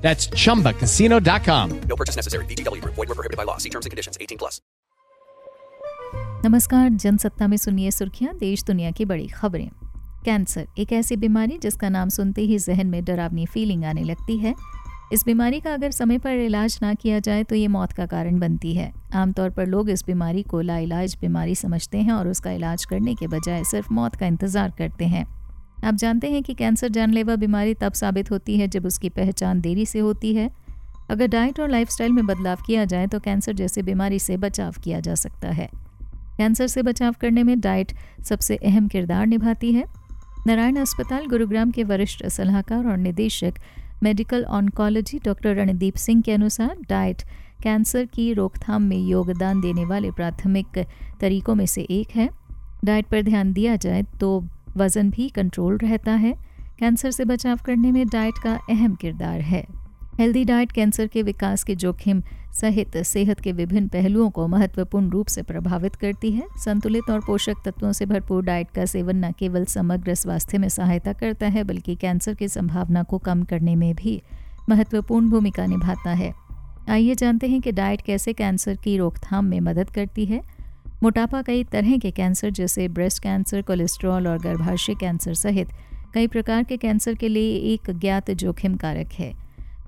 That's chumbacasino.com. No purchase necessary. Group. Void where prohibited by law. See terms and conditions. 18 plus. नमस्कार जनसत्ता में सुनिए सुर्खियाँ देश दुनिया की बड़ी खबरें कैंसर एक ऐसी बीमारी जिसका नाम सुनते ही जहन में डरावनी फीलिंग आने लगती है इस बीमारी का अगर समय पर इलाज ना किया जाए तो ये मौत का कारण बनती है आमतौर पर लोग इस बीमारी को लाइलाज बीमारी समझते हैं और उसका इलाज करने के बजाय सिर्फ़ मौत का इंतज़ार करते हैं आप जानते हैं कि कैंसर जानलेवा बीमारी तब साबित होती है जब उसकी पहचान देरी से होती है। अगर डाइट और लाइफस्टाइल में बदलाव किया जाए तो कैंसर जैसे बीमारी से बचाव किया जा सकता है। कैंसर से बचाव करने में डाइट सबसे अहम किरदार निभाती है। नारायण अस्पताल गुरुग्राम के वरिष्ठ सलाहकार और निदेशक, medical oncology doctor Randeep Singh के अनुसार डाइट कैंसर की रोकथाम में योगदान देने वाले प्राथमिक तरीकों में से एक है। डाइट पर ध्यान दिया जाए तो वज़न भी कंट्रोल रहता है। कैंसर से बचाव करने में डाइट का अहम किरदार है। हेल्दी डाइट कैंसर के विकास के जोखिम सहित सेहत के विभिन्न पहलुओं को महत्वपूर्ण रूप से प्रभावित करती है। संतुलित और पोषक तत्वों से भरपूर डाइट का सेवन न केवल समग्र स्वास्थ्य में सहायता करता है, बल्कि कैंसर की संभावना को कम करने में भी महत्वपूर्ण भूमिका निभाता है। आइए जानते हैं कि डाइट कैसे कैंसर की रोकथाम में मदद करती है। मोटापा कई तरह के कैंसर, जैसे ब्रेस्ट कैंसर, कोलेस्ट्रॉल और गर्भाशय कैंसर सहित कई प्रकार के कैंसर के लिए एक ज्ञात जोखिम कारक है।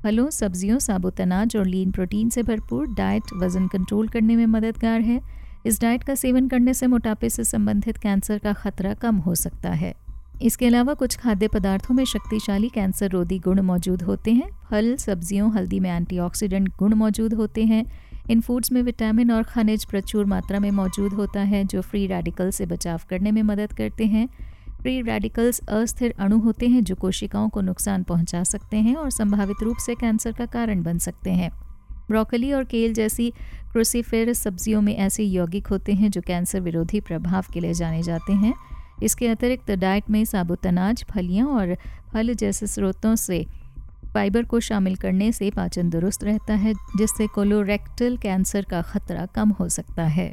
फलों, सब्जियों साबुत अनाज और लीन प्रोटीन से भरपूर डाइट वज़न कंट्रोल करने में मददगार है। इस डाइट का सेवन करने से मोटापे से संबंधित कैंसर का खतरा कम हो सकता है। इसके अलावा कुछ खाद्य पदार्थों में शक्तिशाली कैंसर रोधी गुण मौजूद होते हैं। फल, सब्जियों, हल्दी में एंटीऑक्सीडेंट गुण मौजूद होते हैं। इन फूड्स में विटामिन और खनिज प्रचुर मात्रा में मौजूद होता है, जो फ्री रेडिकल से बचाव करने में मदद करते हैं। फ्री रेडिकल्स अस्थिर अणु होते हैं, जो कोशिकाओं को नुकसान पहुँचा सकते हैं और संभावित रूप से कैंसर का कारण बन सकते हैं। ब्रोकली और केल जैसी क्रोसीफेरस सब्जियों में ऐसे यौगिक होते हैं, जो कैंसर विरोधी प्रभाव के लिए जाने जाते हैं। इसके अतिरिक्त डाइट में साबुत अनाज, फलियाँ और फल जैसे स्रोतों से फाइबर को शामिल करने से पाचन दुरुस्त रहता है, जिससे कोलोरेक्टल कैंसर का खतरा कम हो सकता है।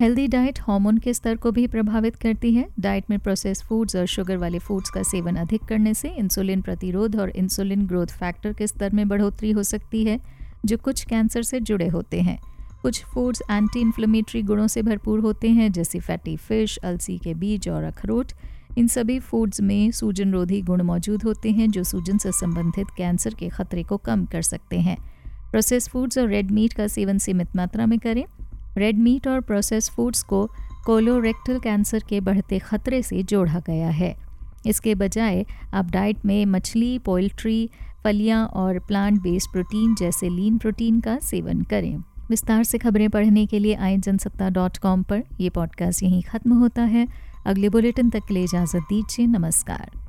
हेल्दी डाइट हार्मोन के स्तर को भी प्रभावित करती है। डाइट में प्रोसेस फूड्स और शुगर वाले फूड्स का सेवन अधिक करने से इंसुलिन प्रतिरोध और इंसुलिन ग्रोथ फैक्टर के स्तर में बढ़ोतरी हो सकती है, जो कुछ कैंसर से जुड़े होते हैं। कुछ फूड्स एंटी इन्फ्लेमेटरी गुणों से भरपूर होते हैं, जैसे फैटी फ़िश अलसी के बीज और अखरोट। इन सभी फूड्स में सूजन रोधी गुण मौजूद होते हैं जो सूजन से संबंधित कैंसर के खतरे को कम कर सकते हैं। प्रोसेस फूड्स और रेड मीट का सेवन सीमित मात्रा में करें। रेड मीट और प्रोसेस फूड्स को कोलोरेक्टल कैंसर के बढ़ते खतरे से जोड़ा गया है। इसके बजाय, आप डाइट में मछली पोल्ट्री फलियाँ और प्लांट बेस्ड प्रोटीन जैसे लीन प्रोटीन का सेवन करें। विस्तार से खबरें पढ़ने के लिए आए जनसत्ता डॉट कॉम पर। यह पॉडकास्ट यहीं ख़त्म होता है। अगले बुलेटिन तक के लिए इजाज़त दीजिए नमस्कार।